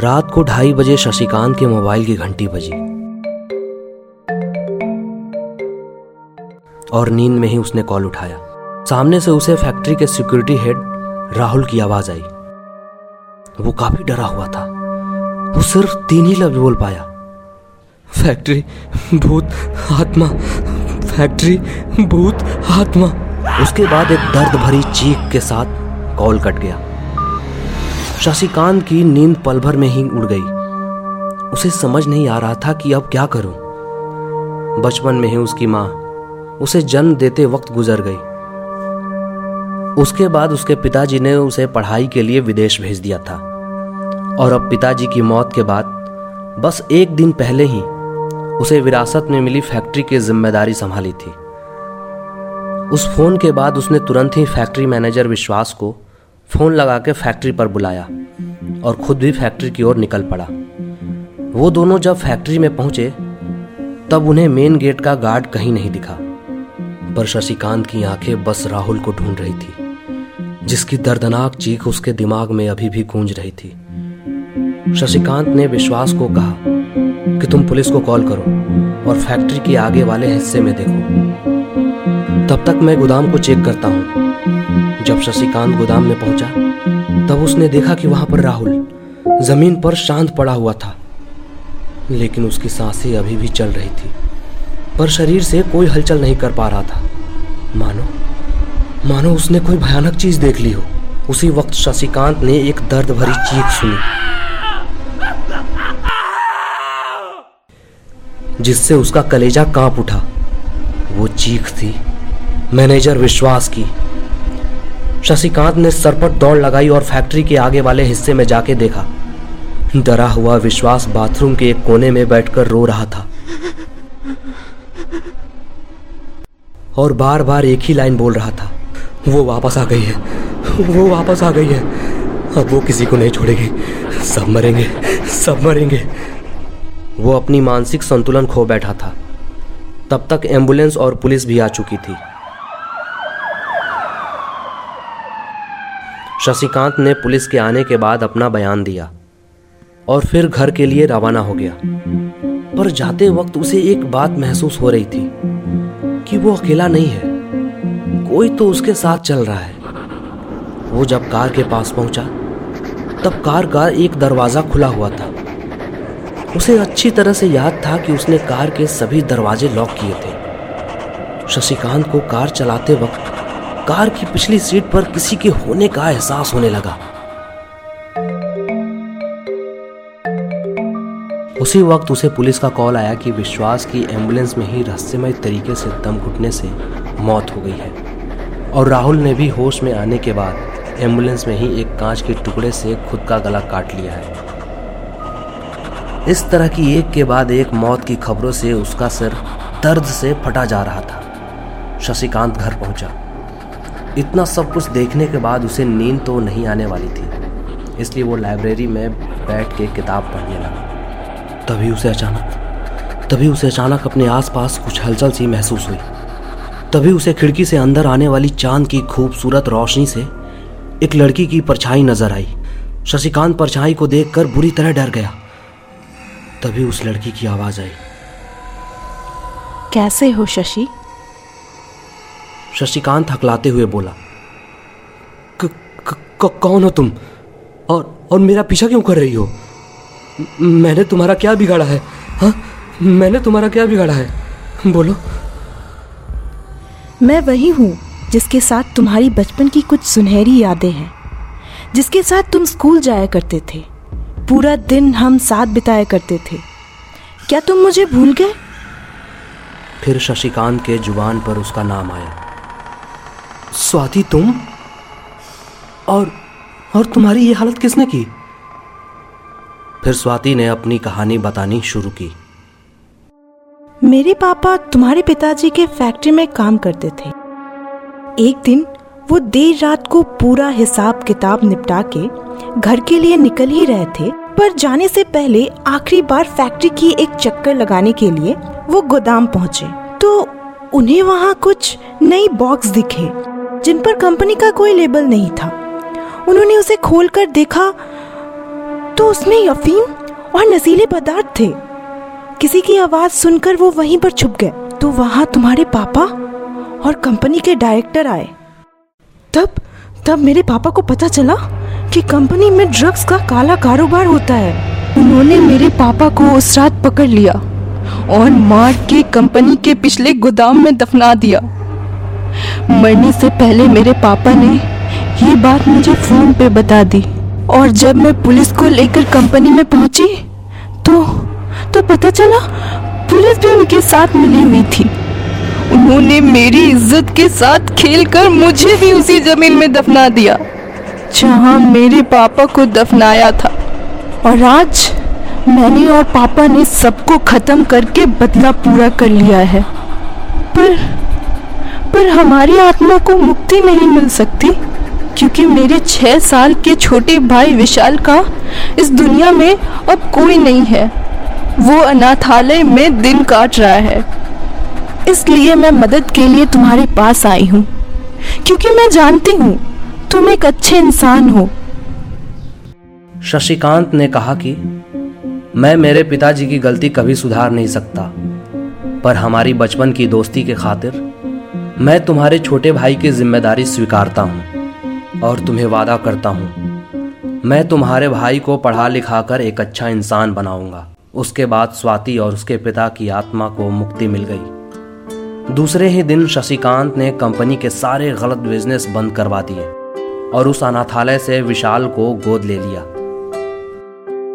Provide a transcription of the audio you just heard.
रात को ढाई बजे शशिकांत के मोबाइल की घंटी बजी। और नींद में ही उसने कॉल उठाया। सामने से उसे फैक्ट्री के सिक्योरिटी हेड राहुल की आवाज़ आई। वो काफ़ी डरा हुआ था। वो सिर्फ़ तीन ही लफ्ज बोल पाया। फैक्ट्री, भूत, आत्मा, फैक्ट्री, भूत, आत्मा। उसके बाद एक दर्द भरी चीख के साथ कॉल कट गया। शशिकांत की नींद पल भर में ही उड़ गई। उसे समझ नहीं आ रहा था कि अब क्या करूँ। बचपन में ही उसकी माँ उसे जन्म देते वक्त गुजर गई। उसके बाद उसके पिताजी ने उसे पढ़ाई के लिए विदेश भेज दिया था। और अब पिताजी की मौत के बाद, बस एक दिन पहले ही उसे विरासत में मिली फैक्ट्री की ज़िम्मेदारी संभाली थी। उस फ़ोन के बाद उसने तुरंत ही फैक्ट्री मैनेजर विश्वास को फ़ोन लगा के फैक्ट्री पर बुलाया और खुद भी फैक्ट्री की ओर निकल पड़ा। वो दोनों जब फैक्ट्री में पहुँचे, तब उन्हें मेन गेट का गार्ड कहीं नहीं दिखा, पर शशिकांत की आँखें बस राहुल को ढूंढ रही थी, जिसकी दर्दनाक चीख उसके दिमाग में अभी भी गूंज रही थी। शशिकांत ने विश्वास को कहा कि तुम पुलिस को कॉल करो और फैक्ट्री के आगे वाले हिस्से में देखो। तब तक मैं गोदाम को चेक करता हूँ। जब शशिकांत गोदाम में पहुँचा, तब उसने देखा कि वहाँ पर राहुल ज़मीन पर शांत पड़ा हुआ था। लेकिन उसकी साँसें अभी भी चल रही थी, पर शरीर से कोई हलचल नहीं कर पा रहा था। मानो मानो उसने कोई भयानक चीज़ देख ली हो। उसी वक्त शशिकांत ने एक दर्द भरी चीख सुनी, जिससे उसका कलेजा काँप उठा। वो चीख थी, मैनेजर विश्वास की। शशिकांत ने सर पर दौड़ लगाई और फैक्ट्री के आगे वाले हिस्से में जाके देखा। डरा हुआ विश्वास बाथरूम के एक कोने में बैठकर रो रहा था। और बार बार एक ही लाइन बोल रहा था, वो वापस आ गई है, वो वापस आ गई है। अब वो किसी को नहीं छोड़ेगी, सब मरेंगे सब मरेंगे। वो अपनी मानसिक संतुलन खो बैठा था। तब तक एंबुलेंस और पुलिस भी आ चुकी थी। शशिकांत ने पुलिस के आने के बाद अपना बयान दिया और फिर घर के लिए रवाना हो गया। पर जाते वक्त उसे एक बात महसूस हो रही थी कि वो अकेला नहीं है। कोई तो उसके साथ चल रहा है। वो जब कार के पास पहुँचा, तब कार का एक दरवाज़ा खुला हुआ था। उसे अच्छी तरह से याद था कि उसने कार के सभी दरवाजे लॉक किए थे। शशिकांत को कार चलाते वक्त कार की पिछली सीट पर किसी के होने का एहसास होने लगा। उसी वक्त उसे पुलिस का कॉल आया कि विश्वास की एंबुलेंस में ही रहस्यमय तरीके से दम घुटने से मौत हो गई है। और राहुल ने भी होश में आने के बाद एंबुलेंस में ही एक कांच के टुकड़े से खुद का गला काट लिया है। इस तरह की एक के बाद एक मौत की खबरों से उसका सिर दर्द से फटा जा रहा था। शशिकांत घर पहुँचा। इतना सब कुछ देखने के बाद उसे नींद तो नहीं आने वाली थी। इसलिए वो लाइब्रेरी में बैठ के किताब पढ़ने लगा। तभी उसे अचानक, तभी उसे अचानक अपने आसपास कुछ हलचल सी महसूस हुई। तभी उसे खिड़की से अंदर आने वाली चाँद की खूबसूरत रोशनी से एक लड़की की परछाई नज़र आई। शशिकांत परछाई को देखकर बुरी तरह डर गया। तभी उस लड़की की आवाज़ आई। कैसे हो शशि? शशिकांत हकलाते हुए बोला क, क, क, कौन हो तुम? और और मेरा पीछा क्यों कर रही हो? मैंने तुम्हारा क्या बिगाड़ा है? हाँ? मैंने तुम्हारा क्या बिगाड़ा है? बोलो। मैं वही हूँ जिसके साथ तुम्हारी बचपन की कुछ सुनहरी यादें हैं जिसके साथ तुम स्कूल जाया करते थे पूरा दिन हम साथ बिताया करते थे। क्या तुम मुझे भूल गए? फिर शशिकांत के ज़ुबान पर उसका नाम आया। स्वाति तुम? और और तुम्हारी ये हालत किसने की? फिर स्वाति ने अपनी कहानी बतानी शुरू की। मेरे पापा तुम्हारे पिताजी के फैक्ट्री में काम करते थे। एक दिन वो देर रात को पूरा हिसाब किताब निपटा के घर के लिए निकल ही रहे थे पर जाने से पहले आखिरी बार फैक्ट्री की एक चक्कर लगाने के लिए वो गोदाम पहुँचे। तो उन्हें वहाँ कुछ नई बॉक्स दिखे। जिन पर कंपनी का कोई लेबल नहीं था। उन्होंने उसे खोलकर देखा तो उसमें अफीम और नशीले पदार्थ थे। किसी की आवाज़ सुनकर वो वहीं पर छुप गए। तो वहाँ तुम्हारे पापा और कंपनी के डायरेक्टर आए। तब तब मेरे पापा को पता चला कि कंपनी में ड्रग्स का काला कारोबार होता है। उन्होंने मेरे पापा को उस रात पकड़ लिया और मार के कंपनी के पिछले गोदाम में दफना दिया। मरने से पहले मेरे पापा ने ये बात मुझे फ़ोन पे बता दी। और जब मैं पुलिस को लेकर कंपनी में पहुँची तो तो पता चला, पुलिस भी उनके साथ मिली हुई थी। उन्होंने मेरी इज़्ज़त के साथ खेलकर मुझे भी उसी ज़मीन में दफना दिया, जहाँ मेरे पापा को दफनाया था। और आज मैंने और पापा ने सबको खत्म करके बदला पूरा कर लिया है। पर पर हमारी आत्मा को मुक्ति नहीं मिल सकती, क्योंकि मेरे छह साल के छोटे भाई विशाल का इस दुनिया में अब कोई नहीं है। वो अनाथालय में दिन काट रहा है। इसलिए मैं मदद के लिए तुम्हारे पास आई हूँ, क्योंकि मैं जानती हूँ तुम एक अच्छे इंसान हो। शशिकांत ने कहा कि मैं मेरे पिताजी की गलती कभी सुधार नहीं सकता, पर हमारी बचपन की दोस्ती के खातिर मैं तुम्हारे छोटे भाई की ज़िम्मेदारी स्वीकारता हूँ और तुम्हें वादा करता हूँ। मैं तुम्हारे भाई को पढ़ा लिखा कर एक अच्छा इंसान बनाऊँगा। उसके बाद स्वाति और उसके पिता की आत्मा को मुक्ति मिल गई। दूसरे ही दिन शशिकांत ने कंपनी के सारे गलत बिज़नेस बंद करवा दिए और उस अनाथालय से विशाल को गोद ले लिया।